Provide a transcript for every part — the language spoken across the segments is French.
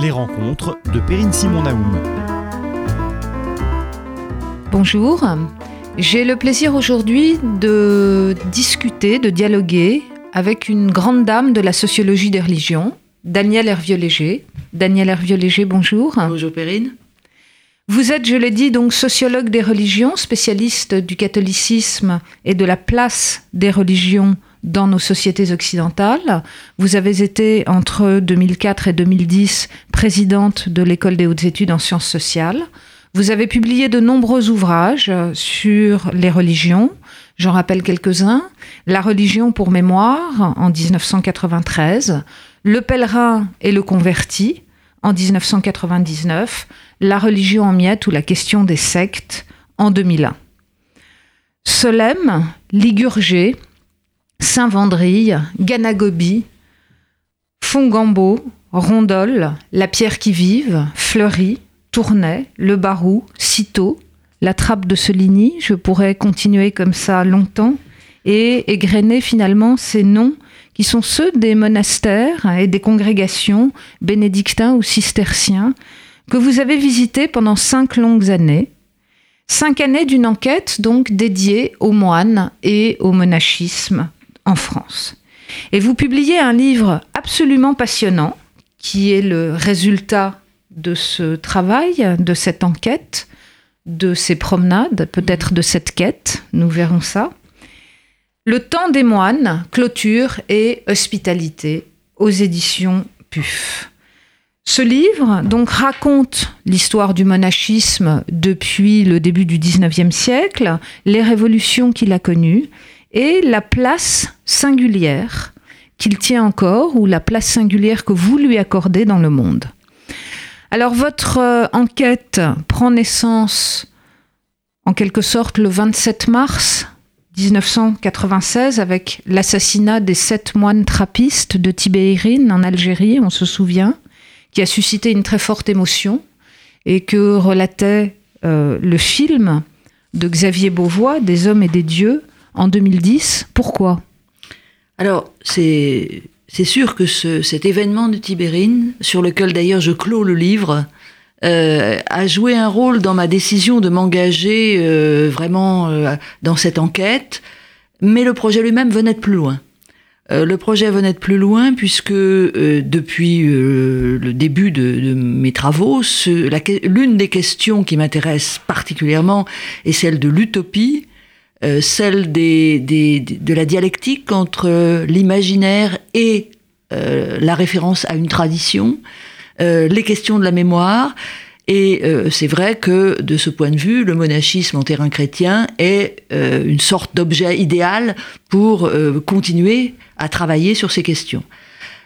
Les rencontres de Perrine Simon Naoum. Bonjour, j'ai le plaisir aujourd'hui de discuter, de dialoguer avec une grande dame de la sociologie des religions, Danielle Hervieux-Léger. Danielle Hervieux-Léger, bonjour. Bonjour Perrine. Vous êtes, je l'ai dit, donc sociologue des religions, spécialiste du catholicisme et de la place des religions dans nos sociétés occidentales. Vous avez été entre 2004 et 2010 présidente de l'école des hautes études en sciences sociales. Vous avez publié de nombreux ouvrages sur les religions. J'en rappelle quelques-uns. La religion pour mémoire en 1993, Le pèlerin et le converti en 1999, La religion en miettes ou la question des sectes en 2001. Solem, Ligurgé, Saint-Vendrille, Ganagobi, Fongambeau, Rondol, La Pierre qui vive, Fleury, Tournai, Le Barou, Citeaux, La Trappe de Soligny, je pourrais continuer comme ça longtemps, et égrener finalement ces noms qui sont ceux des monastères et des congrégations bénédictins ou cisterciens que vous avez visités pendant cinq longues années. Cinq années d'une enquête donc dédiée aux moines et au monachisme en France. Et vous publiez un livre absolument passionnant qui est le résultat de ce travail, de cette enquête, de ces promenades, peut-être de cette quête, nous verrons ça. Le temps des moines, clôture et hospitalité aux éditions PUF. Ce livre donc raconte l'histoire du monachisme depuis le début du XIXe siècle, les révolutions qu'il a connues et la place singulière qu'il tient encore ou la place singulière que vous lui accordez dans le monde. Alors votre euh, enquête prend naissance en quelque sorte le 27 mars 1996 avec l'assassinat des sept moines trappistes de Tibérine en Algérie, on se souvient, qui a suscité une très forte émotion et que relatait euh, le film de Xavier Beauvois, Des hommes et des dieux, en 2010. Pourquoi? Alors, c'est sûr que cet événement de Tibérine, sur lequel d'ailleurs je clôt le livre, euh, a joué un rôle dans ma décision de m'engager euh, vraiment euh, dans cette enquête, mais le projet lui-même venait de plus loin. le projet venait de plus loin puisque depuis le début de, mes travaux, l'une des questions qui m'intéresse particulièrement est celle de l'utopie, celle de la dialectique entre l'imaginaire et la référence à une tradition, euh, les questions de la mémoire. Et euh, c'est vrai que de ce point de vue, le monachisme en terrain chrétien est euh, une sorte d'objet idéal pour continuer à travailler sur ces questions.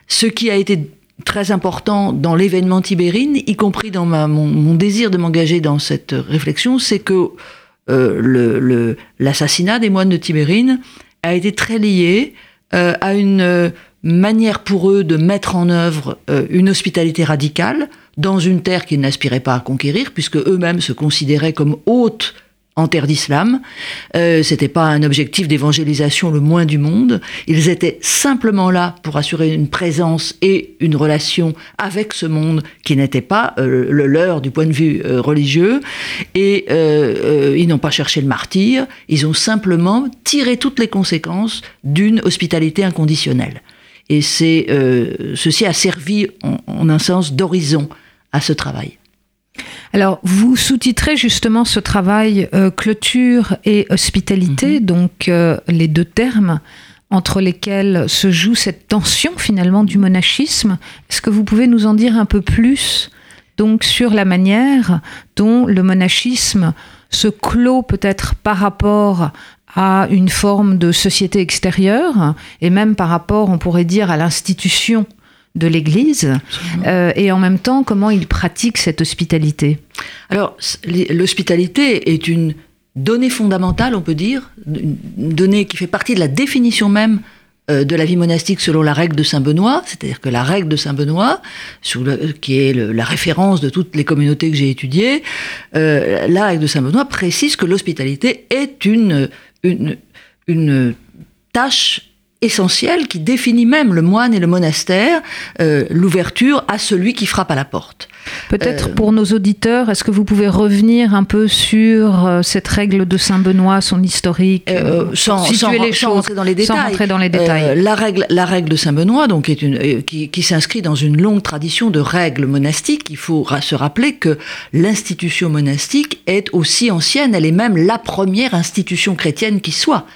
Ce qui a été très important dans l'événement Tibérine, y compris dans ma, mon, désir de m'engager dans cette réflexion, c'est que l'assassinat des moines de Tibérine a été très lié à une manière pour eux de mettre en œuvre euh, une hospitalité radicale dans une terre qu'ils n'aspiraient pas à conquérir, puisque eux-mêmes se considéraient comme hôtes en terre d'islam. Euh, C'était pas un objectif d'évangélisation le moins du monde. Ils étaient simplement là pour assurer une présence et une relation avec ce monde qui n'était pas euh, le leur du point de vue euh, religieux. Et ils n'ont pas cherché le martyr. Ils ont simplement tiré toutes les conséquences d'une hospitalité inconditionnelle. Et c'est euh, ceci a servi en, un sens d'horizon à ce travail. Alors, vous sous-titrez justement ce travail euh, clôture et hospitalité, mhm. donc euh, les deux termes entre lesquels se joue cette tension finalement du monachisme. Est-ce que vous pouvez nous en dire un peu plus donc sur la manière dont le monachisme se clôt peut-être par rapport à une forme de société extérieure, et même par rapport, on pourrait dire, à l'institution de l'Église, euh, et en même temps, comment il pratique cette hospitalité? Alors, l'hospitalité est une donnée fondamentale, on peut dire, une donnée qui fait partie de la définition même euh, de la vie monastique selon la règle de Saint Benoît, c'est-à-dire que la règle de Saint Benoît, qui est la référence de toutes les communautés que j'ai étudiées, euh, la règle de Saint Benoît précise que l'hospitalité est une, une, tâche essentiel qui définit même le moine et le monastère, euh, l'ouverture à celui qui frappe à la porte. Peut-être pour nos auditeurs, est-ce que vous pouvez revenir un peu sur cette règle de Saint Benoît, son historique, sans, situer les choses, rentrer dans les détails. Sans rentrer dans les détails. la règle, la règle de Saint Benoît, donc, est une, qui, qui s'inscrit dans une longue tradition de règles monastiques. Il faut se rappeler que l'institution monastique est aussi ancienne. Elle est même la première institution chrétienne qui soit.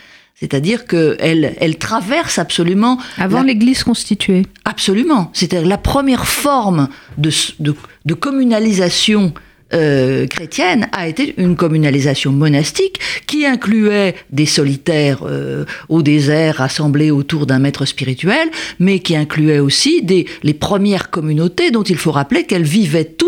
C'est-à-dire qu'elle elle traverse absolument... Avant l'Église constituée. Absolument. C'est-à-dire la première forme de, de, de communalisation euh, chrétienne a été une communalisation monastique qui incluait des solitaires euh, au désert rassemblés autour d'un maître spirituel, mais qui incluait aussi des, les premières communautés dont il faut rappeler qu'elles vivaient toutes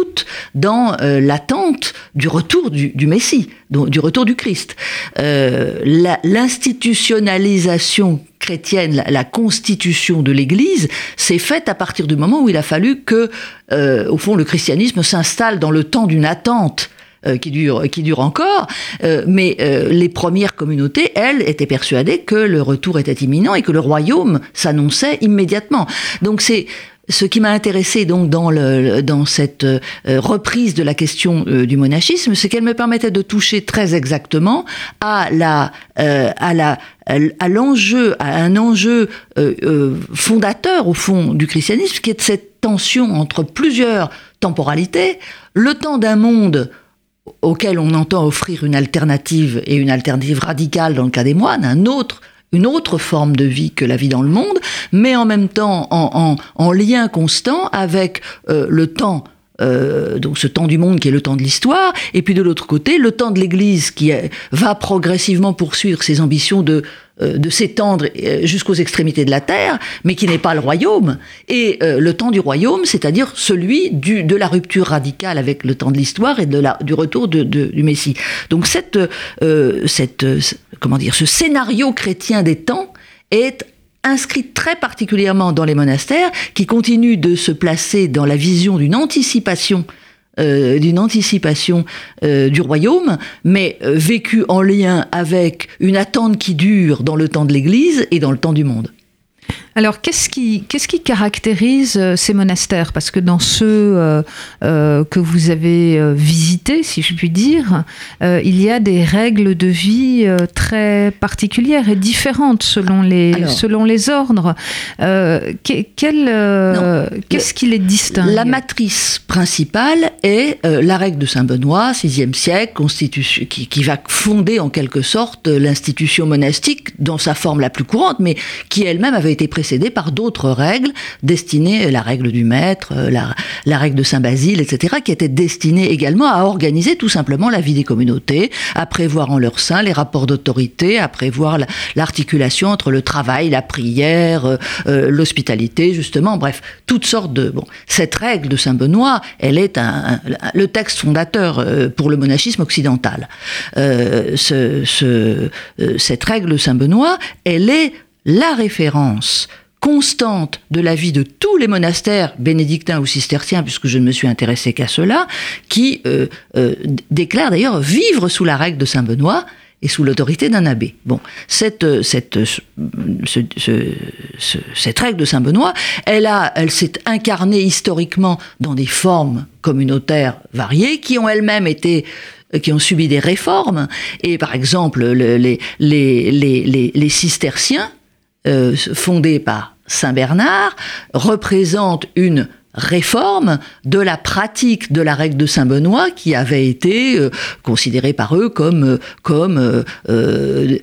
dans euh, l'attente du retour du, Messie, du retour du Christ. L'institutionnalisation chrétienne, la, constitution de l'Église, s'est faite à partir du moment où il a fallu que, euh, au fond, le christianisme s'installe dans le temps d'une attente euh, qui dure qui dure encore, euh, mais les premières communautés, elles, étaient persuadées que le retour était imminent et que le royaume s'annonçait immédiatement. Donc c'est ce qui m'a intéressé donc dans, le, dans cette euh, reprise de la question euh, du monachisme, c'est qu'elle me permettait de toucher très exactement à la, euh, à la, à l'enjeu, à un enjeu fondateur au fond du christianisme, qui est cette tension entre plusieurs temporalités, le temps d'un monde auquel on entend offrir une alternative et une alternative radicale dans le cas des moines, un autre une autre forme de vie que la vie dans le monde, mais en même temps en, en, lien constant avec euh, le temps euh, donc ce temps du monde qui est le temps de l'histoire, et puis de l'autre côté, le temps de l'Église qui va progressivement poursuivre ses ambitions de, euh, s'étendre euh, jusqu'aux extrémités de la terre, mais qui n'est pas le royaume, et le temps du royaume, c'est-à-dire celui de la rupture radicale avec le temps de l'histoire et du retour du Messie. Donc cette, comment dire, ce scénario chrétien des temps est inscrite très particulièrement dans les monastères, qui continuent de se placer dans la vision d'une anticipation euh, d'une anticipation euh, du royaume, mais euh, vécue en lien avec une attente qui dure dans le temps de l'Église et dans le temps du monde. Alors, qu'est-ce qui, qu'est-ce qui caractérise euh, ces monastères? Parce que dans ceux euh, euh, que vous avez visités, si je puis dire, il y a des règles de vie très particulières et différentes selon les, selon les ordres. qu'est-ce qui les distingue? La matrice principale est la règle de Saint-Benoît, VIe siècle, constitution, qui, qui va fonder en quelque sorte l'institution monastique dans sa forme la plus courante, mais qui elle-même avait été précédée par d'autres règles destinées, la règle du maître, euh, la, règle de Saint-Basile, etc., qui étaient destinées également à organiser tout simplement la vie des communautés, à prévoir en leur sein les rapports d'autorité, à prévoir l'articulation entre le travail, la prière, euh, euh, l'hospitalité, justement, bref, toutes sortes de... Bon, cette règle de Saint-Benoît, elle est le texte fondateur pour le monachisme occidental. ce, cette règle de Saint-Benoît, elle est la référence constante de la vie de tous les monastères bénédictins ou cisterciens, puisque je ne me suis intéressé qu'à cela, qui euh, euh, déclarent d'ailleurs vivre sous la règle de Saint Benoît et sous l'autorité d'un abbé. Bon, cette, cette, cette règle de Saint Benoît, elle, a, elle s'est incarnée historiquement dans des formes communautaires variées, qui ont elles-mêmes été qui ont subi des réformes. Et par exemple, les, les, les, les cisterciens, euh, fondé par Saint Bernard, représente une réforme de la pratique de la règle de Saint Benoît qui avait été euh, considérée par eux comme comme euh,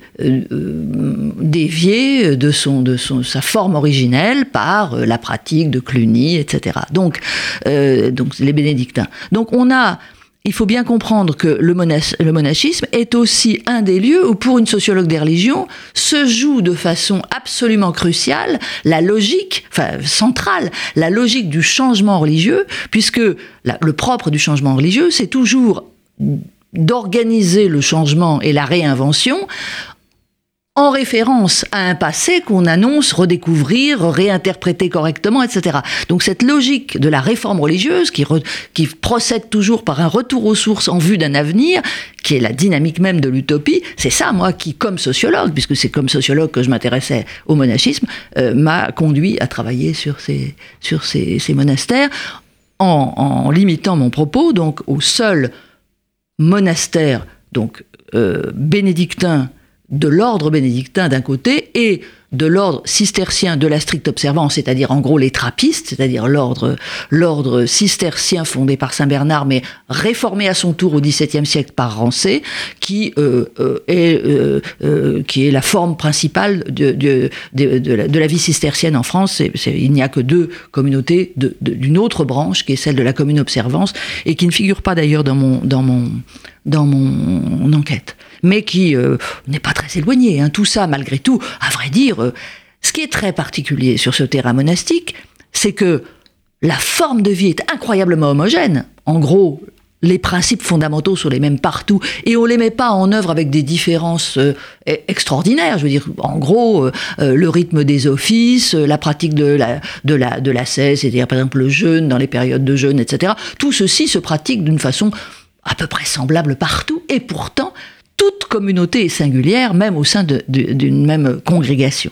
déviée de son de son sa forme originelle par la pratique de Cluny etc donc donc les bénédictins. Donc on a il faut bien comprendre que le, monachisme est aussi un des lieux où, pour une sociologue des religions, se joue de façon absolument cruciale la logique, enfin centrale, la logique du changement religieux, puisque le propre du changement religieux, c'est toujours d'organiser le changement et la réinvention en référence à un passé qu'on annonce redécouvrir, réinterpréter correctement, etc. Donc cette logique de la réforme religieuse qui, procède toujours par un retour aux sources en vue d'un avenir, qui est la dynamique même de l'utopie, c'est ça, moi, qui, comme sociologue, puisque c'est comme sociologue que je m'intéressais au monachisme, euh, m'a conduit à travailler sur ces, monastères, en, en, limitant mon propos donc au seul monastère donc euh, bénédictin de l'ordre bénédictin d'un côté et de l'ordre cistercien de la stricte observance, c'est-à-dire en gros les trappistes, c'est-à-dire l'ordre, l'ordre cistercien fondé par Saint Bernard, mais réformé à son tour au XVIIe siècle par Rancé, qui, euh, euh, est, euh, qui est la forme principale de, de, de la, vie cistercienne en France. il n'y a que deux communautés d'une autre branche, qui est celle de la commune observance, et qui ne figure pas d'ailleurs dans mon, dans mon, dans mon enquête mais qui euh, n'est pas très éloigné. Hein. Tout ça, malgré tout, à vrai dire, euh, ce qui est très particulier sur ce terrain monastique, c'est que la forme de vie est incroyablement homogène. En gros, les principes fondamentaux sont les mêmes partout et on les met pas en œuvre avec des différences euh, e-, extraordinaires. Je veux dire, en gros, le rythme des offices, la pratique de la de la de la cesse, c'est-à-dire par exemple le jeûne dans les périodes de jeûne, etc. Tout ceci se pratique d'une façon à peu près semblable partout et pourtant toute communauté est singulière, même au sein d'une même congrégation.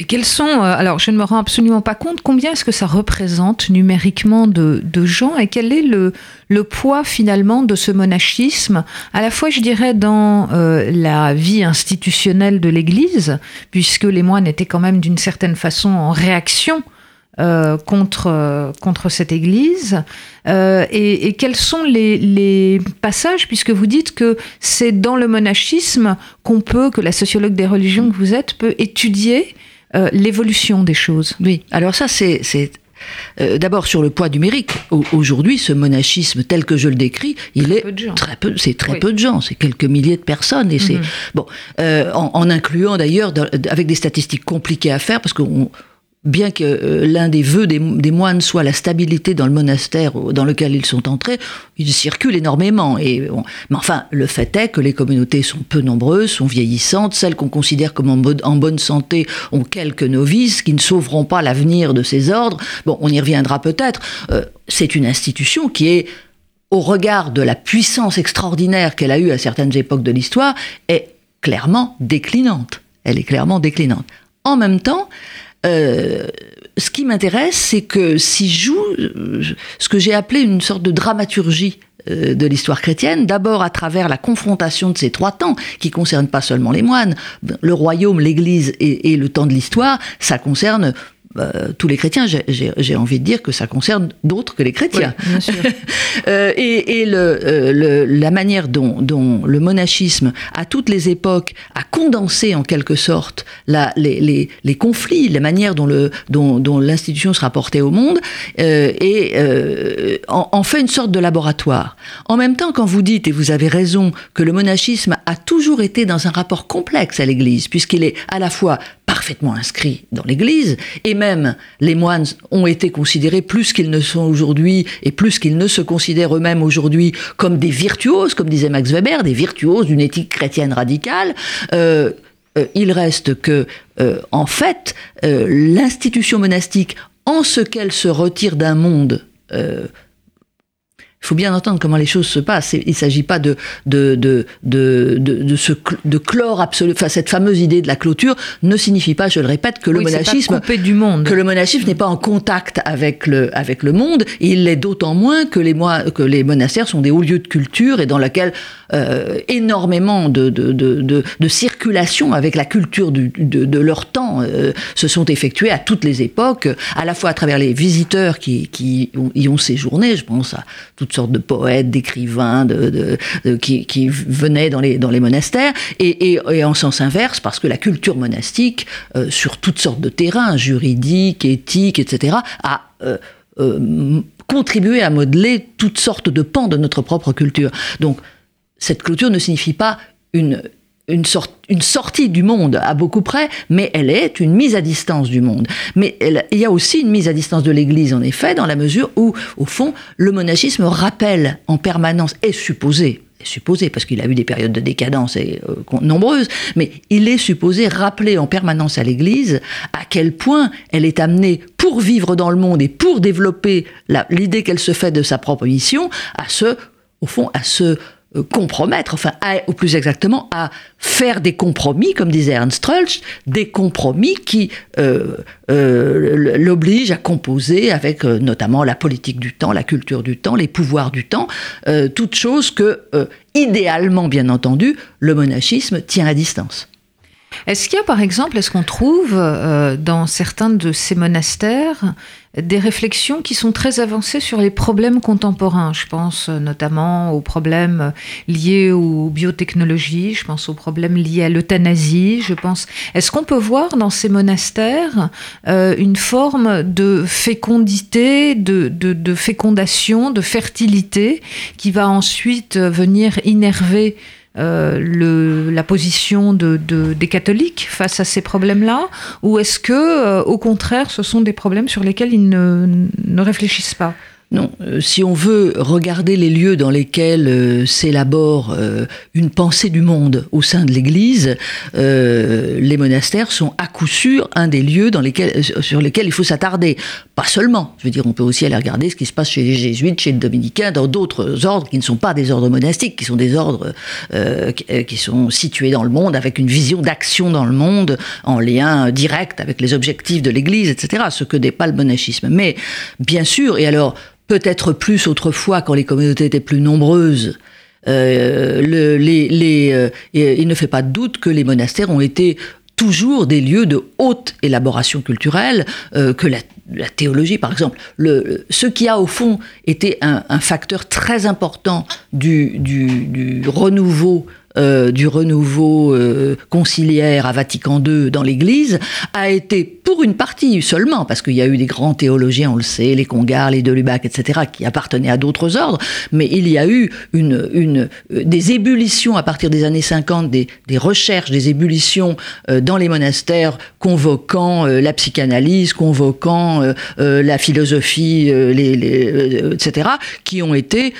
Et quels sont, euh, alors je ne me rends absolument pas compte, combien est-ce que ça représente numériquement de, gens et quel est le, poids finalement de ce monachisme, à la fois je dirais dans euh, la vie institutionnelle de l'Église, puisque les moines étaient quand même d'une certaine façon en réaction euh, contre, euh, contre cette Église euh, et, quels sont les, passages, puisque vous dites que c'est dans le monachisme qu'on peut, que la sociologue des religions que vous êtes, peut étudier l'évolution des choses. Oui, alors ça c'est... D'abord sur le poids numérique. Aujourd'hui, ce monachisme tel que je le décris, il est très peu, c'est très peu de gens, c'est quelques milliers de personnes et c'est mhm. bon en, en, incluant d'ailleurs avec des statistiques compliquées à faire parce qu'on bien que euh, l'un des vœux des, moines soit la stabilité dans le monastère dans lequel ils sont entrés, ils circulent énormément. Et, mais enfin, le fait est que les communautés sont peu nombreuses, sont vieillissantes. Celles qu'on considère comme en, bonne santé ont quelques novices qui ne sauveront pas l'avenir de ces ordres. Bon, on y reviendra peut-être. Euh, c'est une institution qui est au regard de la puissance extraordinaire qu'elle a eue à certaines époques de l'histoire, est clairement déclinante. Elle est clairement déclinante. En même temps, euh, ce qui m'intéresse, c'est que si joue euh, ce que j'ai appelé une sorte de dramaturgie euh, de l'histoire chrétienne, d'abord à travers la confrontation de ces trois temps, qui concernent pas seulement les moines, le royaume, l'Église et, et le temps de l'histoire, ça concerne euh, tous les chrétiens, j'ai envie de dire que ça concerne d'autres que les chrétiens. euh, et, et le, euh, le, la manière dont, dont, le monachisme, à toutes les époques, a condensé en quelque sorte la, les, les, les, conflits, la manière dont l'institution dont, se rapportait au monde, euh, et en, en, fait une sorte de laboratoire. En même temps, quand vous dites, et vous avez raison, que le monachisme a toujours été dans un rapport complexe à l'Église, puisqu'il est à la fois parfaitement inscrits dans l'Église, et même les moines ont été considérés plus qu'ils ne sont aujourd'hui, et plus qu'ils ne se considèrent eux-mêmes aujourd'hui comme des virtuoses, comme disait Max Weber, des virtuoses d'une éthique chrétienne radicale. Euh, euh, il reste que, euh, en fait, l'institution monastique, en ce qu'elle se retire d'un monde il faut bien entendre comment les choses se passent. Il ne s'agit pas de, de, de, de, de, ce, de clore absolu. Enfin, cette fameuse idée de la clôture ne signifie pas, je le répète, que le monachisme, du monde. que le monachisme n'est pas en contact avec le, avec le monde. Il l'est d'autant moins que les, que les monastères sont des hauts lieux de culture et dans lesquels euh, énormément de, de, de, de, circulation avec la culture du, de, leur temps euh, se sont effectuées à toutes les époques, à la fois à travers les visiteurs qui, qui y ont séjourné. Je pense à tout toutes sortes de poètes, d'écrivains, de, qui, qui, venaient dans les, dans les monastères, et, et, en sens inverse, parce que la culture monastique, euh, sur toutes sortes de terrains, juridiques, éthiques, etc., a euh, euh, contribué à modeler toutes sortes de pans de notre propre culture. Donc, cette clôture ne signifie pas une une, sortie du monde à beaucoup près, mais elle est une mise à distance du monde. Mais il y a aussi une mise à distance de l'Église, en effet, dans la mesure où, au fond, le monachisme rappelle en permanence, est supposé, supposé, parce qu'il a eu des périodes de décadence et, euh, nombreuses, mais il est supposé rappeler en permanence à l'Église à quel point elle est amenée, pour vivre dans le monde et pour développer l'idée qu'elle se fait de sa propre mission, à se, au fond, à se compromettre, enfin, ou plus exactement, à faire des compromis, comme disait Ernst Trulch, des compromis qui euh, euh, l'obligent à composer avec notamment la politique du temps, la culture du temps, les pouvoirs du temps, toutes choses que, idéalement, bien entendu, le monachisme tient à distance. Est-ce qu'il y a par exemple, est-ce qu'on trouve euh, dans certains de ces monastères des réflexions qui sont très avancées sur les problèmes contemporains? Je pense euh, notamment aux problèmes liés aux biotechnologies, je pense aux problèmes liés à l'euthanasie, je pense... Est-ce qu'on peut voir dans ces monastères euh, une forme de fécondité, de, de, fécondation, de fertilité qui va ensuite venir innerver euh, le, la position de, des catholiques face à ces problèmes-là Ou est-ce que, euh, au contraire, ce sont des problèmes sur lesquels ils ne réfléchissent pas? Non, euh, si on veut regarder les lieux dans lesquels euh, s'élabore euh, une pensée du monde au sein de l'Église, les monastères sont à coup sûr un des lieux sur lesquels il faut s'attarder. Pas seulement, je veux dire, on peut aussi aller regarder ce qui se passe chez les jésuites, chez les dominicains, dans d'autres ordres qui ne sont pas des ordres monastiques, qui sont des ordres qui sont situés dans le monde avec une vision d'action dans le monde en lien direct avec les objectifs de l'Église, etc. Ce que n'est pas le monachisme. Mais bien sûr, et alors peut-être plus autrefois quand les communautés étaient plus nombreuses. Euh, les, euh, il ne fait pas de doute que les monastères ont été toujours des lieux de haute élaboration culturelle, euh, que la, théologie, par exemple. Le, ce qui a au fond été un, facteur très important du renouveau euh, du renouveau euh, conciliaire à Vatican II dans l'Église a été pour une partie seulement, parce qu'il y a eu des grands théologiens, on le sait, les Congards, les Delubac, etc., qui appartenaient à d'autres ordres, mais il y a eu une, une, euh, des ébullitions à partir des années 50, des, des recherches, des ébullitions dans les monastères convoquant la psychanalyse, convoquant la philosophie, les, les, etc., qui ont été,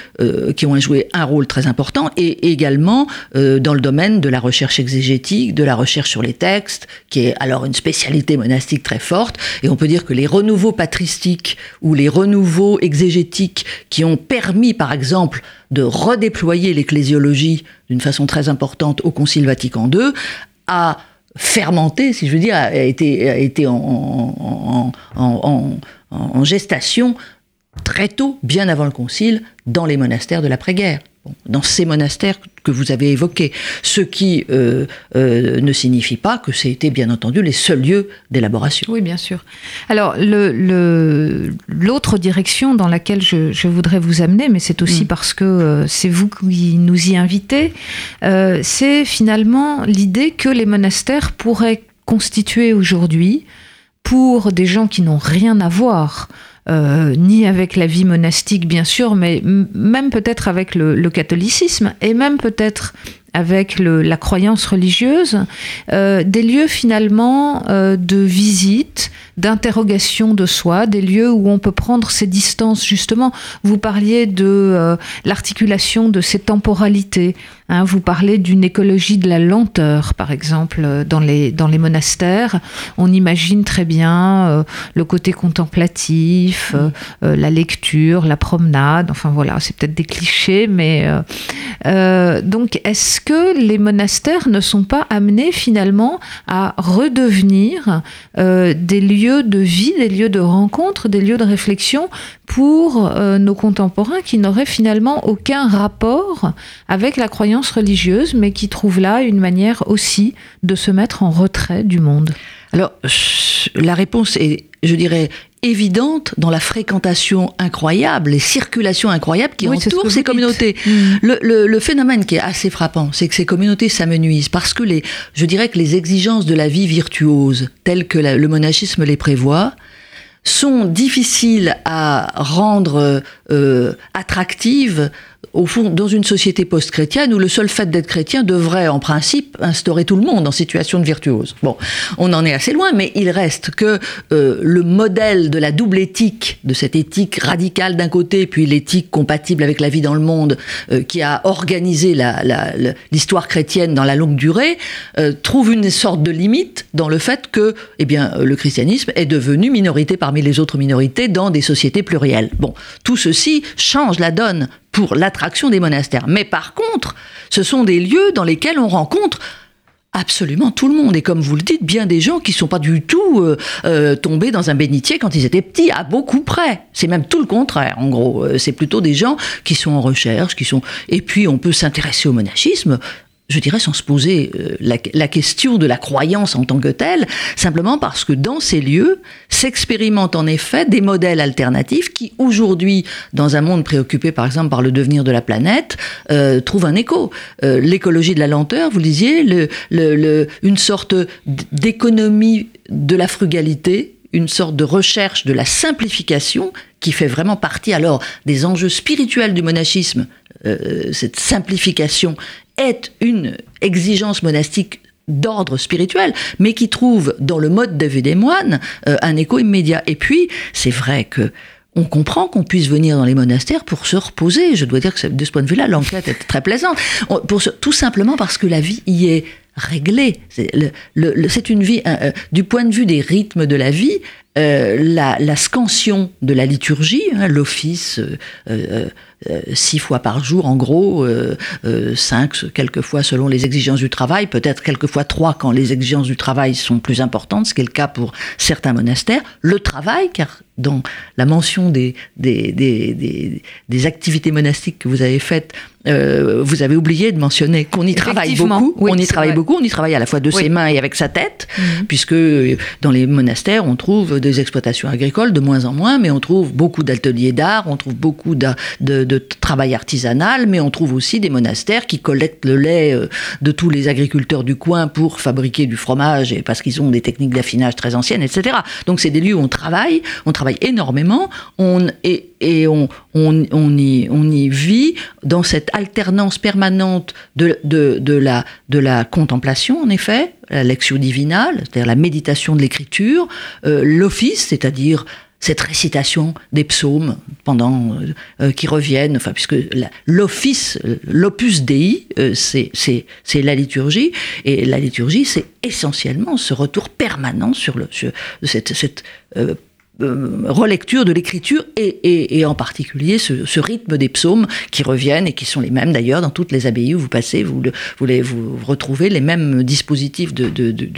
qui ont joué un rôle très important, et également euh, dans le domaine de la recherche exégétique, de la recherche sur les textes, qui est alors une spécialité monastique très forte. Et on peut dire que les renouveaux patristiques ou les renouveaux exégétiques qui ont permis, par exemple, de redéployer l'ecclésiologie d'une façon très importante au Concile Vatican II, a fermenté, si je veux dire, a été, en gestation très tôt, bien avant le Concile, dans les monastères de l'après-guerre dans ces monastères que vous avez évoqués, ce qui euh, euh, ne signifie pas que c'était bien entendu les seuls lieux d'élaboration. Oui, bien sûr. Alors, l'autre direction dans laquelle je, voudrais vous amener, mais c'est aussi mm. parce que euh, c'est vous qui nous y invitez, c'est finalement l'idée que les monastères pourraient constituer aujourd'hui, pour des gens qui n'ont rien à voir euh, ni avec la vie monastique bien sûr, mais même peut-être avec le, catholicisme et même peut-être avec la croyance religieuse, euh, des lieux finalement euh, de visite, d'interrogation de soi, des lieux où on peut prendre ses distances justement. Vous parliez de l'articulation de ces temporalités. Hein, vous parlez d'une écologie de la lenteur, par exemple, dans les, dans les monastères. On imagine très bien euh, le côté contemplatif, euh, euh, la lecture, la promenade. Enfin voilà, c'est peut-être des clichés, mais donc est-ce que les monastères ne sont pas amenés finalement à redevenir des lieux de vie, des lieux de rencontre, des lieux de réflexion pour nos contemporains qui n'auraient finalement aucun rapport avec la croyance religieuse, mais qui trouve là une manière aussi de se mettre en retrait du monde Alors, la réponse est, je dirais, évidente dans la fréquentation incroyable, les circulations incroyables qui entourent ces communautés. Mm. Le, le, phénomène qui est assez frappant, c'est que ces communautés s'amenuisent parce que les, je dirais que les exigences de la vie virtuose, telles que le monachisme les prévoit, sont difficiles à rendre euh, attractives au fond, dans une société post-chrétienne où le seul fait d'être chrétien devrait, en principe, instaurer tout le monde en situation de virtuose. Bon, on en est assez loin, mais il reste que euh, le modèle de la double éthique, de cette éthique radicale d'un côté, puis l'éthique compatible avec la vie dans le monde, euh, qui a organisé l'histoire chrétienne dans la longue durée, euh, trouve une sorte de limite dans le fait que, eh bien, le christianisme est devenu minorité parmi les autres minorités dans des sociétés plurielles. Bon, tout ceci change la donne pour l'attraction des monastères. Mais par contre, ce sont des lieux dans lesquels on rencontre absolument tout le monde. Et comme vous le dites, bien des gens qui ne sont pas du tout euh, euh, tombés dans un bénitier quand ils étaient petits, à beaucoup près. C'est même tout le contraire, en gros. Euh, c'est plutôt des gens qui sont en recherche, qui sont... Et puis, on peut s'intéresser au monachisme je dirais sans se poser euh, la, question de la croyance en tant que telle, simplement parce que dans ces lieux s'expérimentent en effet des modèles alternatifs qui aujourd'hui, dans un monde préoccupé par exemple par le devenir de la planète, euh, trouvent un écho. Euh, l'écologie de la lenteur, vous disiez, le, une sorte d'économie de la frugalité, une sorte de recherche de la simplification qui fait vraiment partie alors des enjeux spirituels du monachisme, cette simplification est une exigence monastique d'ordre spirituel, mais qui trouve dans le mode de vie des moines euh, un écho immédiat. Et puis, c'est vrai que on comprend qu'on puisse venir dans les monastères pour se reposer. Je dois dire que de ce point de vue-là, l'enquête est très plaisante. pour tout simplement parce que la vie y est réglée. C'est une vie, euh, euh, du point de vue des rythmes de la vie, la, scansion de la liturgie, hein, l'office euh, six fois par jour, en gros, euh, euh, cinq, quelquefois selon les exigences du travail, peut-être quelquefois trois quand les exigences du travail sont plus importantes, ce qui est le cas pour certains monastères. Le travail, car dans la mention des, des, des, des, activités monastiques que vous avez faites, vous avez oublié de mentionner qu'on y travaille beaucoup. on y travaille beaucoup. On y travaille à la fois de ses mains et avec sa tête, mhm. puisque dans les monastères, on trouve des exploitations agricoles de moins en moins, mais on trouve beaucoup d'ateliers d'art, on trouve beaucoup de, travail artisanal, mais on trouve aussi des monastères qui collectent le lait euh, de tous les agriculteurs du coin pour fabriquer du fromage, et parce qu'ils ont des techniques d'affinage très anciennes, etc. Donc c'est des lieux où on travaille, on travaille énormément, on, et, et on, on, y, on y vit dans cette alternance permanente de, de, de, la, de la contemplation, en effet, la lectio divinale, c'est-à-dire la méditation de l'écriture, euh, l'office, c'est-à-dire cette récitation des psaumes pendant euh, euh, qui reviennent, enfin puisque l'office, l'opus dei, euh, c'est c'est la liturgie et la liturgie c'est essentiellement ce retour permanent sur le sur cette cette euh, relecture de l'écriture et, et, en particulier ce, rythme des psaumes qui reviennent et qui sont les mêmes d'ailleurs dans toutes les abbayes où vous passez, vous, vous, les, vous retrouvez les mêmes dispositifs de, de, de,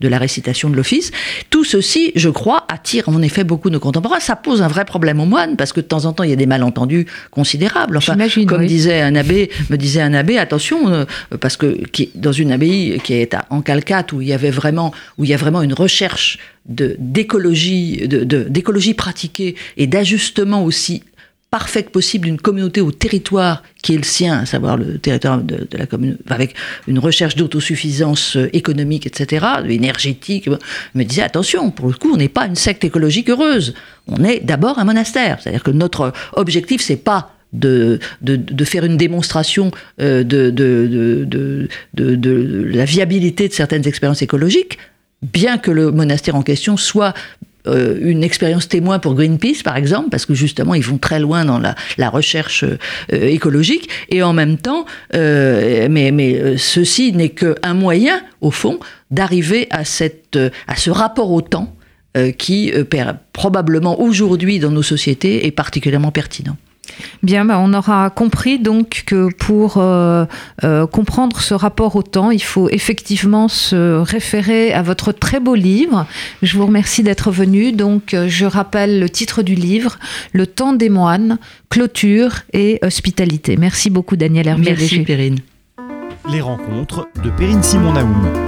de la récitation de l'office. Tout ceci, je crois, attire en effet beaucoup nos contemporains. Ça pose un vrai problème aux moines parce que de temps en temps il y a des malentendus considérables. Enfin, comme disait un abbé, me disait un abbé, attention, euh, parce que qui, dans une abbaye qui est en Calcate où il y avait vraiment, où il y a vraiment une recherche d'écologie d'écologie pratiquée et d'ajustement aussi parfait que possible d'une communauté au territoire qui est le sien, à savoir le territoire de, la commune, avec une recherche d'autosuffisance euh, économique, etc., énergétique, me disait attention, pour le coup, on n'est pas une secte écologique heureuse. On est d'abord un monastère. C'est-à-dire que notre objectif, c'est pas de, faire une démonstration euh, de, la viabilité de certaines expériences écologiques, bien que le monastère en question soit euh, une expérience témoin pour Greenpeace, par exemple, parce que justement, ils vont très loin dans la, recherche euh, écologique, et en même temps, euh, mais, mais ceci n'est qu'un moyen, au fond, d'arriver à, à ce rapport au temps qui, probablement aujourd'hui dans nos sociétés, est particulièrement pertinent. Bien, bah, on aura compris donc que pour euh, euh, comprendre ce rapport au temps, il faut effectivement se référer à votre très beau livre. Je vous remercie d'être venu. Donc, euh, je rappelle le titre du livre Le temps des moines, clôture et hospitalité. Merci beaucoup, Daniel Hervé. Merci, Perrine. Les rencontres de Perrine Simon-Naoum.